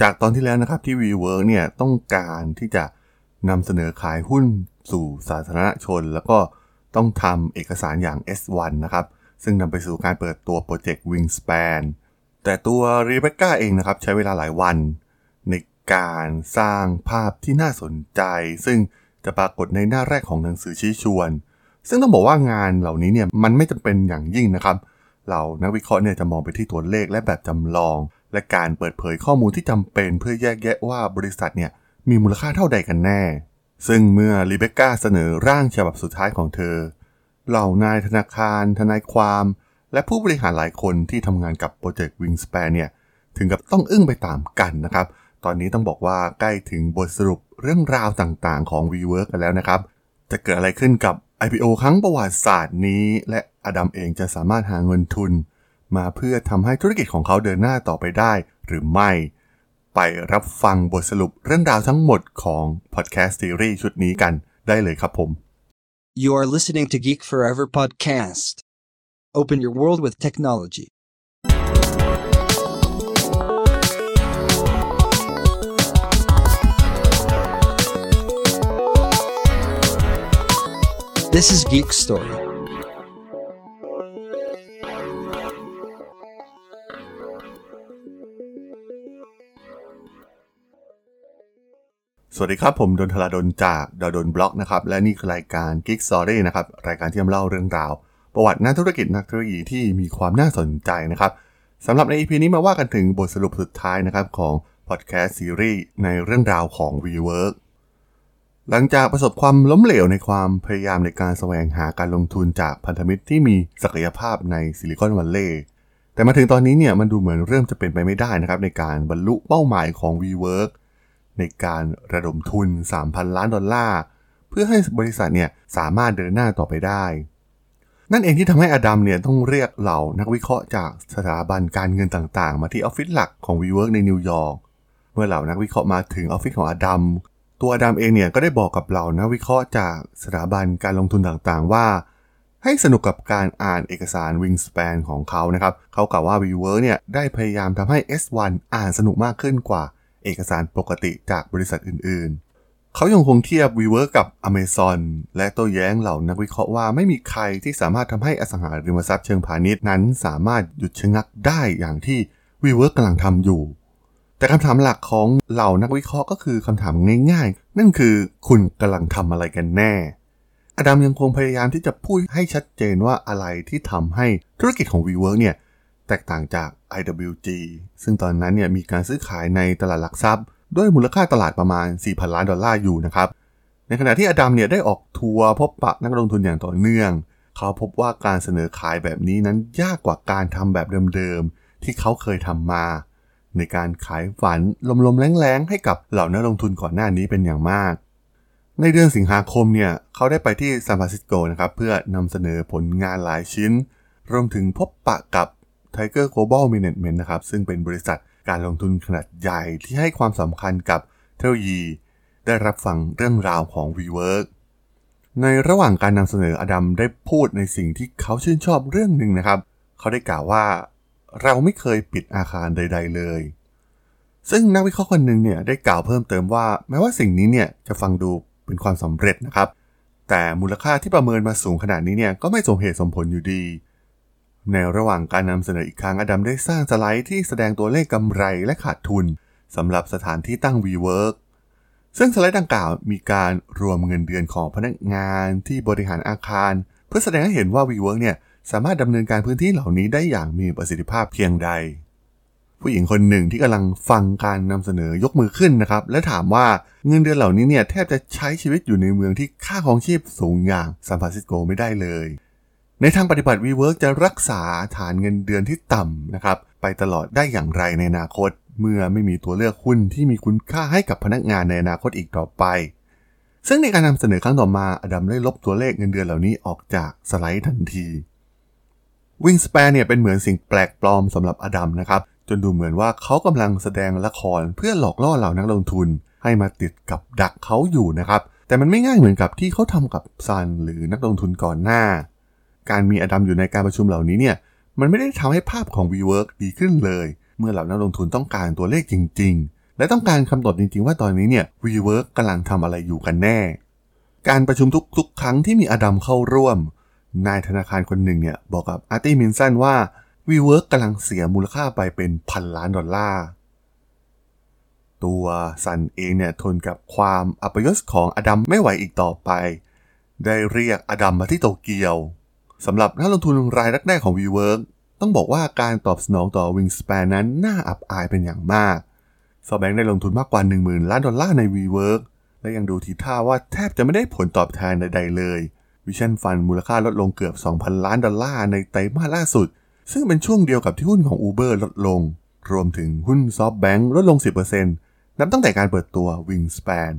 จากตอนที่แล้วนะครับที่ WeWork เนี่ยต้องการที่จะนำเสนอขายหุ้นสู่สาธารณชน แล้วก็ต้องทำเอกสารอย่าง S1 นะครับ ซึ่งนำไปสู่การเปิดตัวโปรเจกต์ Wingspan แต่ตัวรีเบคก้าเองนะครับใช้เวลาหลายวัน ในการสร้างภาพที่น่าสนใจ ซึ่งจะปรากฏในหน้าแรกของหนังสือชี้ชวน ซึ่งต้องบอกว่างานเหล่านี้เนี่ยมันไม่จำเป็นอย่างยิ่งนะครับ เรานักวิเคราะห์เนี่ยจะมองไปที่ตัวเลขและแบบจำลอง และการเปิดเผยข้อมูลที่จำเป็นเพื่อแยกแยะว่าบริษัทเนี่ยมีมูลค่าเท่าใดกันแน่ ซึ่งเมื่อรีเบคก้าเสนอร่างฉบับสุดท้ายของเธอ เหล่านายธนาคาร ทนายความ และผู้บริหารหลายคนที่ทำงานกับโปรเจกต์ Wingspan เนี่ยถึงกับต้องอึ้งไปตามกันนะครับ ตอนนี้ต้องบอกว่าใกล้ถึงบทสรุปเรื่องราวต่างๆ ของ WeWork กันแล้วนะครับ จะเกิดอะไรขึ้นกับ IPO ครั้งประวัติศาสตร์นี้ และอดัมเองจะสามารถหาเงินทุน มาเพื่อทำให้ธุรกิจของเขาเดินหน้าต่อไปได้หรือไม่ ไปรับฟังบทสรุปเรื่องราวทั้งหมดของพอดแคสต์ซีรีส์ชุดนี้กันได้เลยครับผม You are listening to Geek Forever podcast. Open your world with technology. This is Geek Story. สวัสดีครับ ผมดนทลาดนจากดดนบล็อกนะครับ และนี่คือรายการ Geek Story นะครับ รายการที่นำเล่าเรื่องราว ประวัตินักธุรกิจนักธุรกิจที่มีความน่าสนใจนะครับสำหรับใน EP นี้มาว่ากันถึงบทสรุปสุดท้ายนะครับของพอดแคสต์ซีรีส์ในเรื่องราวของ WeWork หลังจากประสบความล้มเหลวในความพยายามในการแสวงหาการลงทุนจากพันธมิตรที่มีศักยภาพในซิลิคอนวัลเลย์แต่มาถึงตอนนี้เนี่ยมันดูเหมือนเริ่มจะเป็นไปไม่ได้นะครับในการบรรลุเป้าหมายของ WeWork ในการระดมทุน 3,000 ล้านดอลลาร์ เพื่อให้บริษัทเนี่ยสามารถเดินหน้าต่อไปได้ นั่นเองที่ทำให้อดัมเนี่ยต้องเรียกเหล่านักวิเคราะห์จากสถาบันการเงินต่างๆ มาที่ออฟฟิศหลักของ WeWork ในนิวยอร์กเมื่อเหล่านักวิเคราะห์มาถึงออฟฟิศของอดัมตัวอดัมเองเนี่ยก็ได้บอกกับเหล่านักวิเคราะห์จากสถาบันการลงทุนต่างๆ ว่าให้สนุกกับการอ่านเอกสาร Wingspan ของเขานะครับ เขากล่าวว่า WeWork เนี่ยได้พยายามทำให้ S1 อ่านสนุกมากขึ้นกว่า เอกสารปกติจากบริษัทอื่นๆ เขายังคงเทียบ WeWork กับ Amazon และโต้แย้งเหล่านักวิเคราะห์ว่าไม่มีใครที่สามารถทำให้อสังหาริมทรัพย์เชิงพาณิชย์นั้นสามารถหยุดชะงักได้อย่างที่ WeWork กำลังทำอยู่ แต่คำถามหลักของเหล่านักวิเคราะห์ก็คือคำถามง่ายๆ นั่นคือคุณกำลังทำอะไรกันแน่อดัมยังคงพยายามที่จะพูดให้ชัดเจนว่าอะไรที่ทำให้ธุรกิจของ WeWork เนี่ย แตกต่างจาก IWG ซึ่งตอนนั้นเนี่ยมีการซื้อขายในตลาดหลักทรัพย์ ด้วยมูลค่าตลาดประมาณ 4,000 ล้านดอลลาร์อยู่นะครับ ในขณะที่อดัมเนี่ยได้ออกทัวร์พบปะนักลงทุนอย่างต่อเนื่อง เขาพบว่าการเสนอขายแบบนี้นั้นยากกว่าการทำแบบเดิมๆ ที่เขาเคยทำมา ในการขายฝันลมๆแรงๆ ให้กับเหล่านักลงทุนก่อนหน้านี้เป็นอย่างมากในเดือนสิงหาคมเนี่ยเขาได้ไปที่ซานฟรานซิสโกนะครับเพื่อนำเสนอผลงานหลายชิ้น รวมถึงพบปะกับ Tiger Global Management นะครับซึ่งเป็นบริษัทการลงทุนขนาดใหญ่ที่ให้ความสำคัญกับเทคโนโลยี ได้รับฟังเรื่องราวของ WeWork ในระหว่างการนำเสนออดัมได้พูดในสิ่งที่เขาชื่นชอบเรื่องหนึ่งนะครับ เขาได้กล่าวว่าเราไม่เคยปิดอาคารใด ๆ เลย ซึ่งนักวิเคราะห์คนหนึ่งเนี่ยได้กล่าวเพิ่มเติมว่า แม้ว่าสิ่งนี้เนี่ยจะฟังดูเป็นความสำเร็จนะครับ แต่มูลค่าที่ประเมินมาสูงขนาดนี้เนี่ยก็ไม่สมเหตุสมผลอยู่ดี ในระหว่างการนำเสนออีกครั้งอดัมได้สร้างสไลด์ที่แสดงตัวเลขกำไรและขาดทุนสำหรับสถานที่ตั้ง WeWork ซึ่งสไลด์ดังกล่าวมีการรวมเงินเดือนของพนักงานที่บริหารอาคาร เพื่อแสดงให้เห็นว่า WeWork เนี่ยสามารถดำเนินการพื้นที่เหล่านี้ได้อย่างมีประสิทธิภาพเพียงใด ผู้หญิงคนหนึ่งที่กำลังฟังการนำเสนอยกมือขึ้นนะครับ และถามว่าเงินเดือนเหล่านี้เนี่ยแทบจะใช้ชีวิตอยู่ในเมืองที่ค่าของชีพสูงอย่างซานฟรานซิสโกไม่ได้เลย ในทางปฏิบัติ WeWork จะรักษาฐานเงินเดือนที่ต่ำนะครับไปตลอดได้อย่างไรในอนาคต เมื่อไม่มีตัวเลือกหุ้นที่มีคุณค่าให้กับพนักงานในอนาคตอีกต่อไป ซึ่งในการนำเสนอครั้งต่อมาอดัมได้ลบตัวเลขเงินเดือนเหล่านี้ออกจากสไลด์ทันที Wingspan เนี่ยเป็นเหมือนสิ่งแปลกปลอมสำหรับอดัมนะครับจนดูเหมือนว่าเขากำลังแสดงละครเพื่อหลอกล่อเหล่านักลงทุน ให้มาติดกับดักเขาอยู่นะครับแต่มันไม่ง่ายเหมือนกับที่เขาทำกับซันหรือนักลงทุนก่อนหน้า การมีอดัมอยู่ในการประชุมเหล่านี้เนี่ยมันไม่ได้ทำให้ภาพของ WeWork ดีขึ้นเลย เมื่อเหล่านักลงทุนต้องการตัวเลขจริง ๆ และต้องการคำตอบจริง ๆ ว่าตอนนี้เนี่ย WeWork กำลังทำอะไรอยู่กันแน่ การประชุมทุกๆ ครั้งที่มีอดัมเข้าร่วม นายธนาคารคนหนึ่งเนี่ยบอกกับอาร์ตี้มินสันว่า WeWork กำลังเสียมูลค่าไปเป็นพันล้านดอลลาร์ตัวซันเองเนี่ยทนกับความอัปยศของอดัมไม่ไหวอีกต่อไป ได้เรียกอดัมมาที่โตเกียว สำหรับนักลงทุนรายแรกๆของ WeWork ต้องบอกว่าการตอบสนองต่อ Wingspan นั้นน่าอับอายเป็นอย่างมากซอแบงค์ได้ลงทุนมากกว่า 10,000 ล้านดอลลาร์ใน WeWork และยังดูทีท่าว่าแทบจะไม่ได้ผลตอบแทนใดๆเลย Vision Fund มูลค่าลดลงเกือบ 2,000 ล้านดอลลาร์ในไตรมาสล่าสุด ซึ่งเป็นช่วงเดียวกับที่หุ้นของ Uber ลดลง รวมถึงหุ้น SoftBank ลดลง 10%นับตั้งแต่การเปิดตัว Wingspan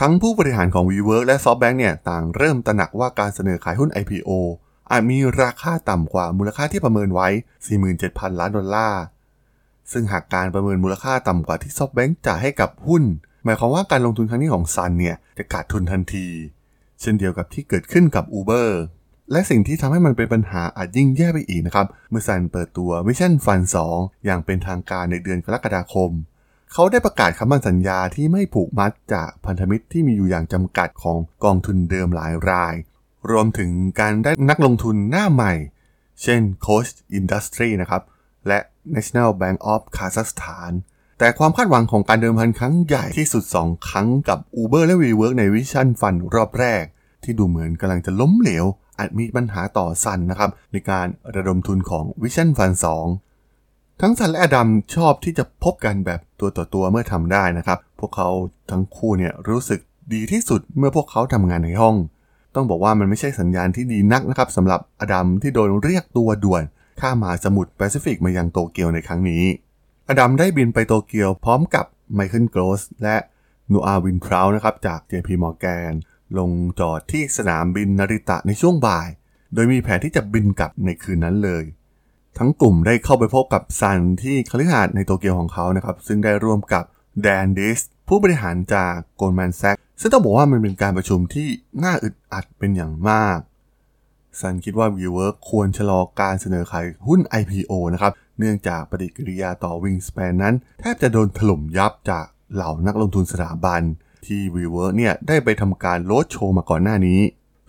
ทั้งผู้บริหารของ WeWork และ SoftBank เนี่ยต่างเริ่มตระหนักว่าการเสนอขายหุ้น IPO อาจมีราคาต่ำกว่ามูลค่าที่ประเมินไว้ 47,000 ล้านดอลลาร์ ซึ่งหากการประเมินมูลค่าต่ำกว่าที่ SoftBank จ่ายให้กับหุ้น หมายความว่าการลงทุนครั้งนี้ของซันเนี่ยจะขาดทุนทันที เช่นเดียวกับที่เกิดขึ้นกับ Uber และสิ่งที่ทำให้มันเป็นปัญหาอาจยิ่งแย่ไปอีกนะครับ เมื่อซันเปิดตัว Vision Fund 2 อย่างเป็นทางการในเดือนกรกฎาคม เขาได้ประกาศคำมั่นสัญญาที่ไม่ผูกมัดจากพันธมิตรที่มีอยู่อย่างจำกัดของกองทุนเดิมหลายราย รวมถึงการได้นักลงทุนหน้าใหม่ เช่น Coach Industry นะครับ และ National Bank of Kazakhstan แต่ความคาดหวังของการเดิมพันครั้งใหญ่ที่สุด 2 ครั้งกับ Uber และ WeWork ใน Vision Fund รอบแรก ที่ดูเหมือนกำลังจะล้มเหลว อาจมีปัญหาต่อซันนะครับ ในการระดมทุนของ Vision Fund 2 ทั้งซันและอดัมชอบที่จะพบกันแบบตัวต่อตัวเมื่อทำได้นะครับ พวกเขาทั้งคู่เนี่ยรู้สึกดีที่สุดเมื่อพวกเขาทำงานในห้อง ต้องบอกว่ามันไม่ใช่สัญญาณที่ดีนักนะครับสำหรับอดัมที่โดนเรียกตัวด่วนข้ามหาสมุทรแปซิฟิกมายังโตเกียวในครั้งนี้ อดัมได้บินไปโตเกียวพร้อมกับไมเคิล กรอสและโนอาห์ วินทรอบนะครับจาก JP Morgan ลงจอดที่สนามบินนาริตะในช่วงบ่าย โดยมีแผนที่จะบินกลับในคืนนั้นเลย ทั้งกลุ่มได้เข้าไปพบกับซันที่คฤหาสน์ในโตเกียวของเขานะครับ ซึ่งได้ร่วมกับแดนดีสผู้บริหารจาก Goldman Sachs ซึ่งต้องบอกว่ามันเป็นการประชุมที่น่าอึดอัดเป็นอย่างมาก ซันคิดว่า WeWork ควรชะลอการเสนอขายหุ้น IPO นะครับ เนื่องจากปฏิกิริยาต่อ Wingspan นั้น แทบจะโดนถล่มยับจากเหล่านักลงทุนสถาบัน ที่ WeWork เนี่ยได้ไปทำการโลดโชว์มาก่อนหน้านี้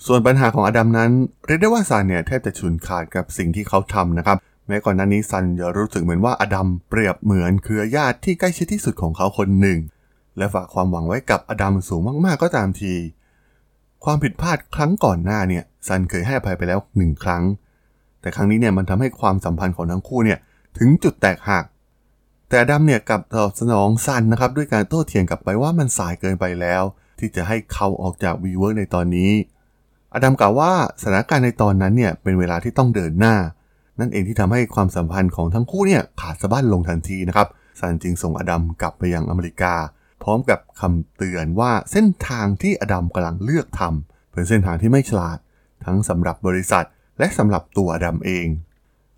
ส่วนปัญหาของอดัมนั้น เรียกได้ว่าซันเนี่ยแทบจะฉุนขาดกับสิ่งที่เขาทำนะครับแม้ก่อนหน้านี้ซันจะรู้สึกเหมือนว่าอดัมเปรียบเหมือนเครือญาติที่ใกล้ชิดที่สุดของเขาคนหนึ่ง และฝากความหวังไว้กับอดัมสูงมากๆก็ตามที ความผิดพลาดครั้งก่อนหน้าเนี่ยซันเคยให้อภัยไปแล้วหนึ่งครั้ง แต่ครั้งนี้เนี่ยมันทำให้ความสัมพันธ์ของทั้งคู่เนี่ยถึงจุดแตกหัก แต่ดัมเนี่ยกับตอบสนองซันนะครับด้วยการโต้เถียงกลับไปว่ามันสายเกินไปแล้ว ที่จะให้เขาออกจาก WeWork ในตอนนี้ อดัมกล่าวว่าสถานการณ์ในตอนนั้นเนี่ยเป็นเวลาที่ต้องเดินหน้า นั่นเองที่ทำให้ความสัมพันธ์ของทั้งคู่เนี่ยขาดสะบั้นลงทันทีนะครับซันจึงส่งอดัมกลับไปยังอเมริกา ร้อมกับคำเตือนว่าเส้นทางที่อดัมกำลังเลือกทำเป็นเส้นทางที่ไม่ฉลาด ทั้งสำหรับบริษัท และสำหรับตัวอดัมเอง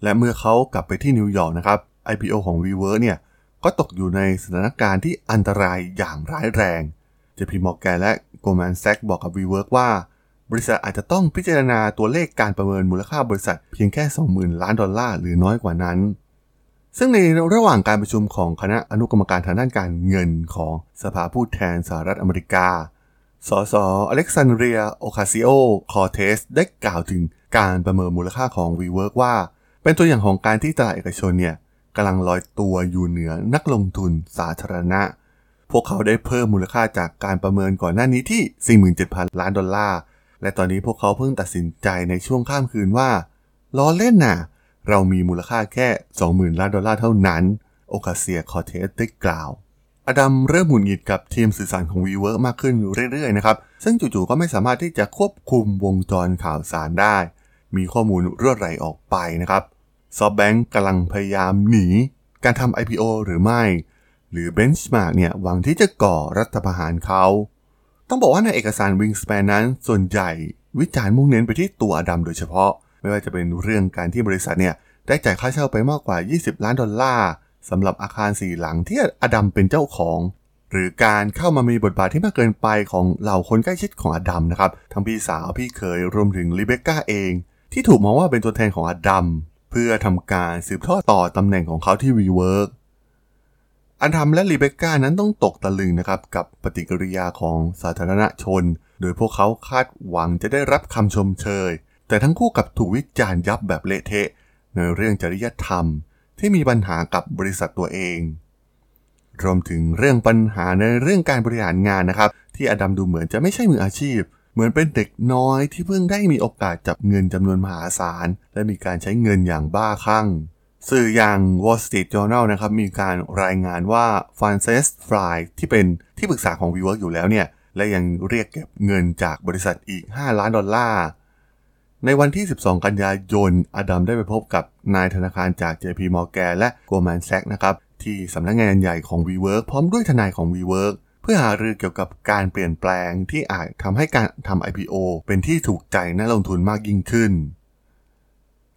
และเมื่อเขากลับไปที่นิวยอร์กนะครับ IPO ของ WeWork เนี่ยก็ตกอยู่ในสถานการณ์ที่อันตรายอย่างร้ายแรง JP Morgan และ Goldman Sachs บอกกับ WeWork ว่า บริษัทอาจจะต้องพิจารณาตัวเลขการประเมินมูลค่าบริษัทเพียงแค่ 20,000 ล้านดอลลาร์หรือน้อยกว่านั้น ซึ่งในระหว่างการประชุมของคณะอนุกรรมการทางด้านการเงินของสภาผู้แทนสหรัฐอเมริกา ส.ส. อเล็กซานเดรีย โอคาซิโอ คอร์เทซ ได้กล่าวถึงการประเมินมูลค่าของ WeWork ว่า เป็นตัวอย่างของการที่ตลาดเอกชนเนี่ยกำลังลอยตัวอยู่เหนือนักลงทุนสาธารณะ พวกเขาได้เพิ่มมูลค่าจากการประเมินก่อนหน้านี้ที่ 47,000 ล้านดอลลาร์ และตอนนี้พวกเขาเพิ่งตัดสินใจในช่วงข้ามคืนว่าล้อเล่นน่ะ เรามีมูลค่าแค่ 20,000 ล้านดอลลาร์เท่านั้น โอคาซิโอ คอร์เทซได้กล่าว อดัมเริ่มหงุดหงิดกับทีมสื่อสารของ WeWork มากขึ้นเรื่อยๆนะครับ ซึ่งจู่ๆก็ไม่สามารถที่จะควบคุมวงจรข่าวสารได้ มีข้อมูลรั่วไหลออกไปนะครับซอฟแบงก์กำลังพยายามหนี การทำ IPO หรือไม่ หรือ Benchmark เนี่ยหวังที่จะก่อรัฐประหารเขา ต้องบอกว่าในเอกสาร Wingspan นั้นส่วนใหญ่วิจารณ์มุ่งเน้นไปที่ตัวอดัมโดยเฉพาะ ไม่ว่าจะเป็นเรื่องการที่บริษัทเนี่ยได้จ่ายค่าเช่าไปมากกว่า 20 ล้านดอลลาร์สำหรับอาคารสี่หลังที่อดัมเป็นเจ้าของ หรือการเข้ามามีบทบาทที่มากเกินไปของเหล่าคนใกล้ชิดของอดัมนะครับทั้งพี่สาวพี่เคยรวมถึงลิเบก้าเอง ที่ถูกมองว่าเป็นตัวแทนของอดัมเพื่อทำการสืบทอดต่อตำแหน่งของเขาที่ WeWork อันทำและรีเบคก้านั้นต้องตกตะลึงนะครับกับปฏิกิริยาของสาธารณชน โดยพวกเขาคาดหวังจะได้รับคำชมเชย แต่ทั้งคู่กับถูกวิจารณ์ยับแบบเละเทะ ในเรื่องจริยธรรมที่มีปัญหากับบริษัทตัวเอง รวมถึงเรื่องปัญหาในเรื่องการบริหารงานนะครับ ที่อดัมดูเหมือนจะไม่ใช่มืออาชีพ เหมือนเป็นเด็กน้อยที่เพิ่งได้มีโอกาสจับเงินจำนวนมหาศาล และมีการใช้เงินอย่างบ้าคลั่งสื่ออย่าง Wall Street Journal นะครับมีการรายงานว่าฟานเซสฟรายที่เป็นที่ปรึกษาของ WeWork อยู่แล้วเนี่ย และยังเรียกเก็บเงินจากบริษัทอีก 5 ล้านดอลลาร์ ในวันที่ 12 กันยายน อดัมได้ไปพบกับนายธนาคารจาก JP Morgan และ Goldman Sachs นะครับ ที่สำนักงานใหญ่ของ WeWork พร้อมด้วยทนายของ WeWork เพื่อหารือเกี่ยวกับการเปลี่ยนแปลงที่อาจทำให้การทำ IPO เป็นที่ถูกใจนักลงทุนมากยิ่งขึ้น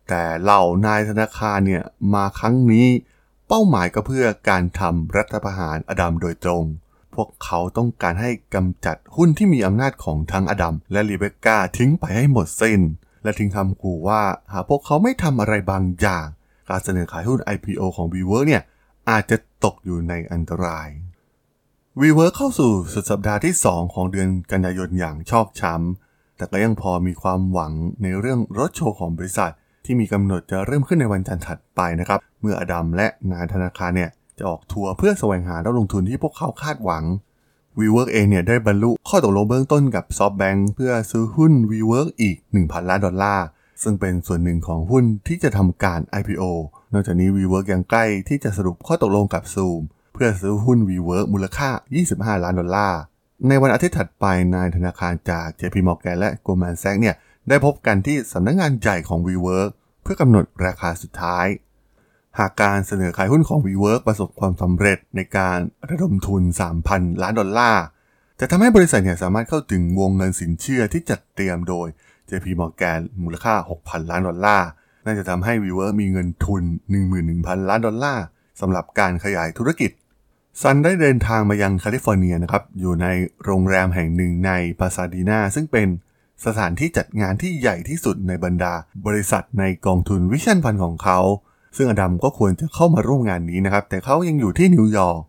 แต่เหล่านายธนาคารเนี่ยมาครั้งนี้ เป้าหมายก็เพื่อการทำรัฐประหารอดัมโดยตรง พวกเขาต้องการให้กำจัดหุ้นที่มีอำนาจของทั้งอดัมและรีเบคก้าทิ้งไปให้หมดสิ้น และทิ้งคำขู่ว่าหากพวกเขาไม่ทำอะไรบางอย่าง การเสนอขายหุ้น IPO ของ WeWork เนี่ยอาจจะตกอยู่ในอันตราย WeWork เข้าสู่สุดสัปดาห์ที่ 2 ของเดือนกันยายนอย่างชอกช้ำ แต่ก็ยังพอมีความหวังในเรื่องรถโชว์ของบริษัท ที่มีกำหนดจะเริ่มขึ้นในวันจันทร์ถัดไปนะครับ เมื่ออดัมและนายธนาคารเนี่ยจะออกทัวร์เพื่อแสวงหานักลงทุนที่พวกเขาคาดหวัง WeWork เองเนี่ยได้บรรลุข้อตกลงเบื้องต้นกับ SoftBank เพื่อซื้อหุ้น WeWork อีก 1,000 ล้านดอลลาร์ ซึ่งเป็นส่วนหนึ่งของหุ้นที่จะทำการ IPO นอกจากนี้ WeWork ยังใกล้ที่จะสรุปข้อตกลงกับ Zoom เพื่อซื้อหุ้น WeWork มูลค่า 25 ล้านดอลลาร์ ในวันอาทิตย์ถัดไปนายธนาคารจาก JP Morgan และ Goldman Sachs เนี่ยได้พบกันที่สำนักงงานใหญ่ของ WeWork เพื่อกำหนดราคาสุดท้าย หากการเสนอขายหุ้นของ WeWork ประสบความสำเร็จในการระดมทุน 3,000 ล้านดอลลาร์ จะทำให้บริษัทเนี่ยสามารถเข้าถึงวงเงินสินเชื่อที่จัดเตรียมโดย JP Morgan มูลค่า 6,000 ล้านดอลลาร์ น่าจะทำให้ WeWork มีเงินทุน 11,000 ล้านดอลลาร์สำหรับการขยายธุรกิจ ซันได้เดินทางมายังแคลิฟอร์เนียนะครับ อยู่ในโรงแรมแห่งหนึ่งในปาซาดีนาซึ่งเป็นสถานที่จัดงานที่ใหญ่ที่สุดในบรรดาบริษัทในกองทุน Vision Fund ของเขา ซึ่งอดัมก็ควรจะเข้ามาร่วมงานนี้นะครับ แต่เขายังอยู่ที่นิวยอร์ก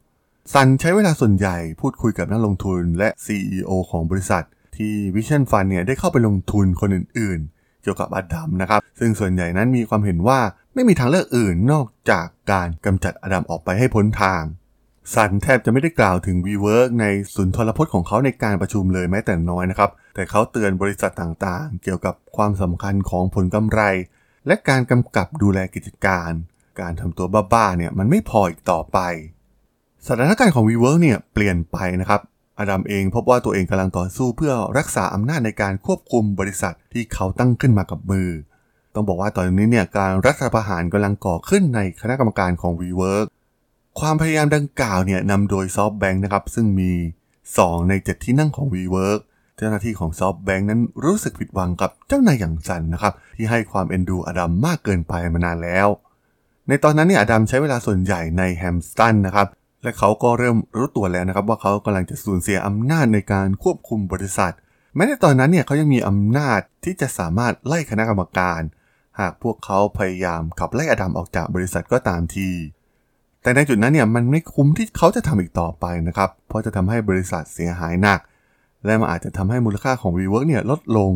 ซันใช้เวลาส่วนใหญ่พูดคุยกับนักลงทุนและ CEO ของบริษัท ที่วิชั่นฟันเนี่ยได้เข้าไปลงทุนคนอื่นๆ เกี่ยวกับอดัมนะครับ ซึ่งส่วนใหญ่นั้นมีความเห็นว่าไม่มีทางเลือกอื่นนอกจากการกำจัดอดัมออกไปให้พ้นทางซันแทบจะไม่ได้กล่าวถึง WeWork ในสุนทรพจน์ของเขาในการประชุมเลยแม้แต่น้อยนะครับ แต่เขาเตือนบริษัทต่างๆ เกี่ยวกับความสำคัญของผลกำไร และการกำกับดูแลกิจการ การทำตัวบ้าๆเนี่ยมันไม่พออีกต่อไป สถานการณ์ของ WeWork เนี่ยเปลี่ยนไปนะครับอดัมเองพบว่าตัวเองกำลังต่อสู้เพื่อรักษาอำนาจในการควบคุมบริษัทที่เขาตั้งขึ้นมากับมือ ต้องบอกว่าตอนนี้เนี่ยการรัฐประหารกำลังก่อขึ้นในคณะกรรมการของ WeWork ความพยายามดังกล่าวเนี่ยนำโดย SoftBank นะครับซึ่งมี 2 ใน 7 ที่นั่งของ WeWork เจ้าหน้าที่ของ SoftBank นั้นรู้สึกผิดหวังกับเจ้านายอย่างซันนะครับที่ให้ความเอ็นดูอดัมมากเกินไปมานานแล้ว ในตอนนั้นเนี่ยอดัมใช้เวลาส่วนใหญ่ในแฮมสตันนะครับและเขาก็เริ่มรู้ตัวแล้วนะครับว่าเขากำลังจะสูญเสียอำนาจในการควบคุมบริษัท แม้ในตอนนั้นเนี่ยเขายังมีอำนาจที่จะสามารถไล่คณะกรรมการ หากพวกเขาพยายามขับไล่อดัมออกจากบริษัทก็ตามที แต่ในจุดนั้นเนี่ยมันไม่คุ้มที่เขาจะทำอีกต่อไปนะครับเพราะจะทำให้บริษัทเสียหายหนัก และมันอาจจะทำให้มูลค่าของ WeWork เนี่ยลดลง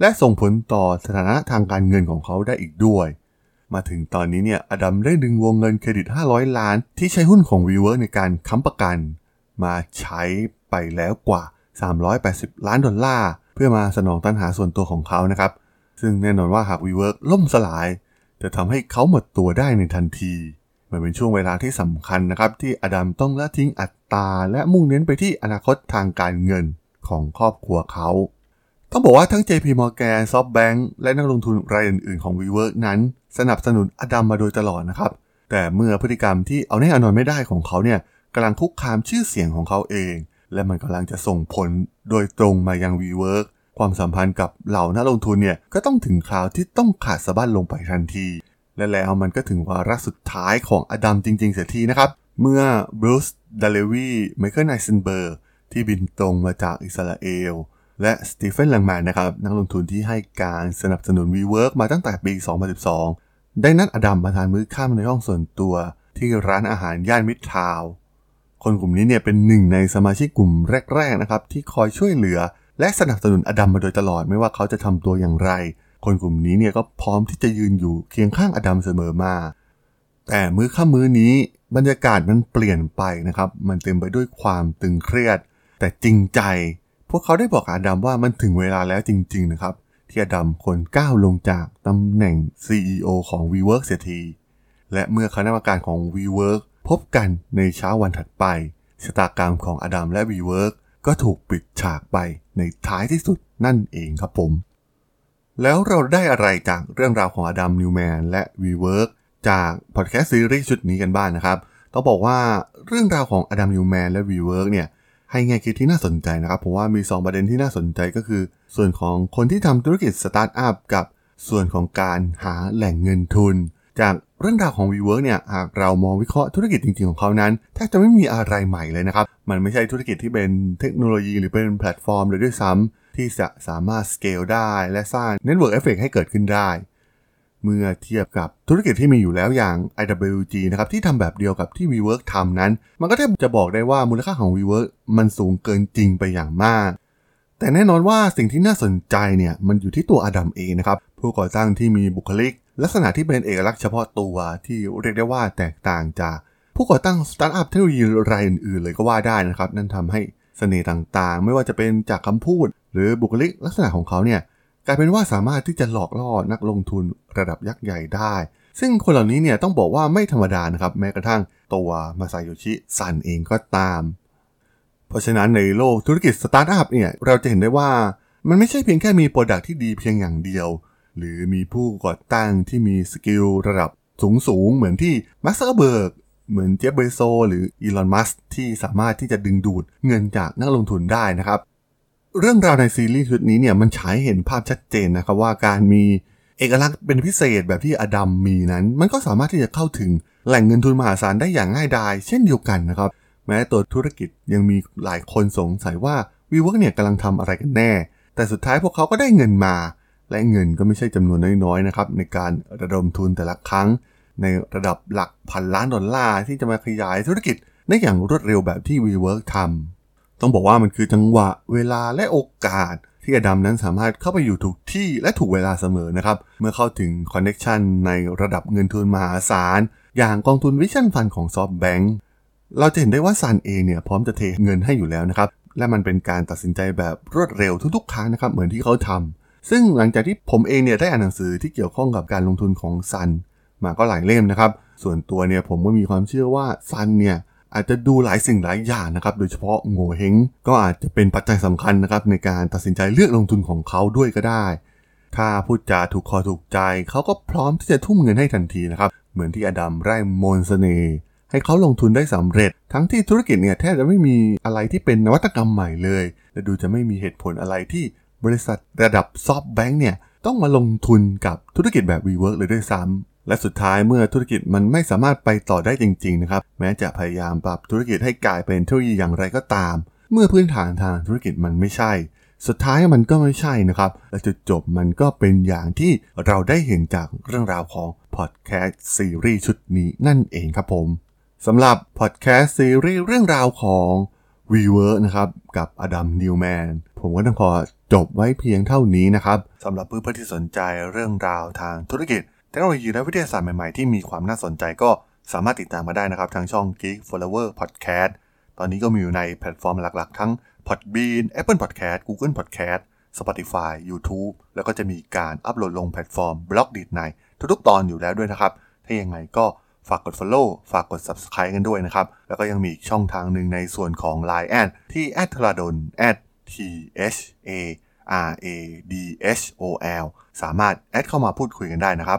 และส่งผลต่อสถานะทางการเงินของเขาได้อีกด้วย มาถึงตอนนี้เนี่ยอดัมได้ดึงวงเงินเครดิต 500 ล้าน ที่ใช้หุ้นของ WeWork ในการค้ำประกัน มาใช้ไปแล้วกว่า 380 ล้านดอลลาร์ เพื่อมาสนองตัณหาส่วนตัวของเขานะครับ ซึ่งแน่นอนว่าหาก WeWork ล่มสลาย จะทำให้เขาหมดตัวได้ในทันทีมันเป็นช่วงเวลาที่สำคัญนะครับที่อดัมต้องละทิ้งอัตราและมุ่งเน้นไปที่อนาคตทางการเงิน ของครอบครัวเขา ต้องบอกว่าทั้ง JP Morgan, SoftBank และนักลงทุนรายอื่นๆของ WeWork นั้น สนับสนุนอดัมมาโดยตลอดนะครับ แต่เมื่อพฤติกรรมที่เอาแน่เอานอนไม่ได้ของเขาเนี่ยกำลังคุกคามชื่อเสียงของเขาเอง และมันกำลังจะส่งผลโดยตรงมายัง WeWork ความสัมพันธ์กับเหล่านักลงทุนเนี่ยก็ต้องถึงคราวที่ต้องขาดสะบั้นลงไปทันที และแล้วมันก็ถึงวาระสุดท้ายของอดัมจริงๆเสียทีนะครับ เมื่อบรูซดัลเลวีไมเคิลไอเซนเบิร์ก ที่บินตรงมาจากอิสราเอล และสตีเฟนลังแมนนะครับนักลงทุนที่ให้การสนับสนุน WeWork มาตั้งแต่ปี 2012 ได้นัดอดัมมาทานมื้อค่ำในห้องส่วนตัว ที่ร้านอาหารย่านมิดทาวน์คนกลุ่มนี้เนี่ยเป็นหนึ่งในสมาชิกกลุ่มแรกๆนะครับที่คอยช่วยเหลือ และสนับสนุนอดัมมาโดยตลอดไม่ว่าเขาจะทำตัวอย่างไร คนกลุ่มนี้เนี่ยก็พร้อมที่จะยืนอยู่เคียงข้างอดัมเสมอมา แต่มื้อค่ำมื้อนี้บรรยากาศมันเปลี่ยนไปนะครับ มันเต็มไปด้วยความตึงเครียด แต่จริงใจ พวกเขาได้บอกอดัมว่ามันถึงเวลาแล้วจริง ๆ นะครับ ที่อดัมควรก้าวลงจากตำแหน่ง CEO ของ WeWork เสียที และเมื่อคณะกรรมการของ WeWork พบกันในเช้าวันถัดไปชะตากรรมของอดัมและ WeWork ก็ถูกปิดฉากไปในท้ายที่สุดนั่นเองครับผม แล้วเราได้อะไรจากเรื่องราวของอดัมนิวแมนและ WeWork จากพอดแคสต์ซีรีส์ชุดนี้กันบ้างนะครับ ต้องบอกว่าเรื่องราวของอดัมนิวแมนและ WeWork เนี่ย ให้แง่คิดที่น่าสนใจนะครับผมว่ามี 2 ประเด็นที่น่าสนใจก็คือ ส่วนของคนที่ทำธุรกิจสตาร์ทอัพกับส่วนของการหาแหล่งเงินทุน จากเรื่องราวของ WeWork เนี่ยหากเรามองวิเคราะห์ธุรกิจจริงๆของเขานั้นแทบจะไม่มีอะไรใหม่เลยนะครับ มันไม่ใช่ธุรกิจที่เป็นเทคโนโลยีหรือเป็นแพลตฟอร์มเลยด้วยซ้ำที่จะสามารถสเกลได้และสร้าง network effect ให้เกิดขึ้นได้ เมื่อเทียบกับธุรกิจที่มีอยู่แล้วอย่าง IWG นะครับที่ทำแบบเดียวกับที่ WeWork ทำนั้น มันก็แทบจะบอกได้ว่ามูลค่าของ WeWork มันสูงเกินจริงไปอย่างมาก แต่แน่นอนว่าสิ่งที่น่าสนใจเนี่ยมันอยู่ที่ตัวอดัมเองนะครับผู้ก่อตั้งที่มีบุคลิก ลักษณะที่เป็นเอกลักษณ์เฉพาะตัวที่เรียกได้ว่าแตกต่างจากผู้ก่อตั้งสตาร์ทอัพเทคโนโลยีรายอื่นๆ เลยก็ว่าได้นะครับ นั่นทำให้เสน่ห์ต่างๆ ไม่ว่าจะเป็นจากคำพูด หรือบุคลิกลักษณะของเขาเนี่ย กลายเป็นว่าสามารถที่จะหลอกล่อนักลงทุนระดับยักษ์ใหญ่ได้ ซึ่งคนเหล่านี้เนี่ยต้องบอกว่าไม่ธรรมดานะครับ แม้กระทั่งตัวมาซาโยชิซันเองก็ตาม เพราะฉะนั้นในโลกธุรกิจสตาร์ทอัพเนี่ยเราจะเห็นได้ว่ามันไม่ใช่เพียงแค่มี product ที่ดีเพียงอย่างเดียว หรือมีผู้ก่อตั้งที่มี skill ระดับสูงสูงเหมือนที่มาร์คซักเคอร์เบิร์กเหมือนเจฟฟ์ เบโซสหรืออีลอนมัสก์ที่สามารถที่จะดึงดูดเงินจากนักลงทุนได้นะครับ เรื่องราวในซีรีส์ชุดนี้เนี่ยมันฉายเห็นภาพชัดเจนนะครับว่าการมีเอกลักษณ์เป็นพิเศษแบบที่อดัมมีนั้น มันก็สามารถที่จะเข้าถึงแหล่งเงินทุนมหาศาลได้อย่างง่ายดายเช่นเดียวกันนะครับ แม้ตัวธุรกิจยังมีหลายคนสงสัยว่า WeWork เนี่ยกำลังทำอะไรกันแน่ แต่สุดท้ายพวกเขาก็ได้เงินมา และเงินก็ไม่ใช่จำนวนน้อยๆนะครับในการระดมทุนแต่ละครั้ง ในระดับหลักพันล้านดอลลาร์ที่จะมาขยายธุรกิจได้อย่างรวดเร็วแบบที่ WeWork ทำ ต้องบอกว่ามันคือจังหวะเวลาและโอกาส ที่อดัมนั้นสามารถเข้าไปอยู่ถูกที่และถูกเวลาเสมอนะครับ เมื่อเข้าถึง connection ในระดับเงินทุนมหาศาล อย่างกองทุน Vision Fund ของ SoftBank เราจะเห็นได้ว่าซันเองเนี่ยพร้อมจะเทเงินให้อยู่แล้วนะครับ และมันเป็นการตัดสินใจแบบรวดเร็วทุกๆครั้งนะครับเหมือนที่เขาทำซึ่งหลังจากที่ผมเองเนี่ยได้อ่านหนังสือที่เกี่ยวข้องกับการลงทุนของซันมาก็หลายเล่มนะครับ ส่วนตัวเนี่ยผมก็มีความเชื่อว่าซันเนี่ย อาจจะดูหลายสิ่งหลายอย่างนะครับ โดยเฉพาะโง่เฮงก็อาจจะเป็นปัจจัยสำคัญนะครับในการตัดสินใจเลือกลงทุนของเขาด้วยก็ได้ ถ้าพูดจาถูกคอถูกใจ เขาก็พร้อมที่จะทุ่มเงินให้ทันทีนะครับ เหมือนที่อดัมไร่มนสเสน่ห์ให้เขาลงทุนได้สำเร็จ ทั้งที่ธุรกิจเนี่ยแทบจะไม่มีอะไรที่เป็นนวัตกรรมใหม่เลย และดูจะไม่มีเหตุผลอะไรที่บริษัทระดับซอฟต์แบงค์เนี่ยต้องมาลงทุนกับธุรกิจแบบ WeWork เลยด้วยซ้ำ และสุดท้ายเมื่อธุรกิจมันไม่สามารถไปต่อได้จริงๆนะครับแม้จะพยายามปรับธุรกิจให้กลายเป็นเทคโนโลยีอย่างไรก็ตาม เมื่อพื้นฐานทางธุรกิจมันไม่ใช่ สุดท้ายมันก็ไม่ใช่นะครับ และจุดจบมันก็เป็นอย่างที่เราได้เห็นจากเรื่องราวของพอดแคสต์ซีรีส์ชุดนี้นั่นเองครับผมสำหรับพอดแคสต์ซีรีส์เรื่องราวของ WeWork นะครับกับอดัมนิวแมนผมก็ต้องขอจบไว้เพียงเท่านี้นะครับสำหรับเพื่อนๆที่สนใจเรื่องราวทางธุรกิจ เทคโนโลยีและวิทยาศาสตร์ใหม่ๆ ที่มีความน่าสนใจก็สามารถติดตามมาได้นะครับ ทางช่อง Geek Forever Podcast ตอนนี้ก็มีอยู่ในแพลตฟอร์มหลักๆ ทั้ง Podbean Apple Podcast Google Podcast Spotify YouTube แล้วก็จะมีการอัปโหลดลงแพลตฟอร์ม Blockdit ในทุกๆ ตอนอยู่แล้วด้วยนะครับ ถ้ายังไงก็ฝากกด Follow ฝากกด Subscribe กันด้วยนะครับ แล้วก็ยังมีอีกช่องทางหนึ่งในส่วนของ Line แอดที่ a t h r a d o n t h a r a d h o l สามารถแอดเข้ามาพูดคุยกันได้นะครับ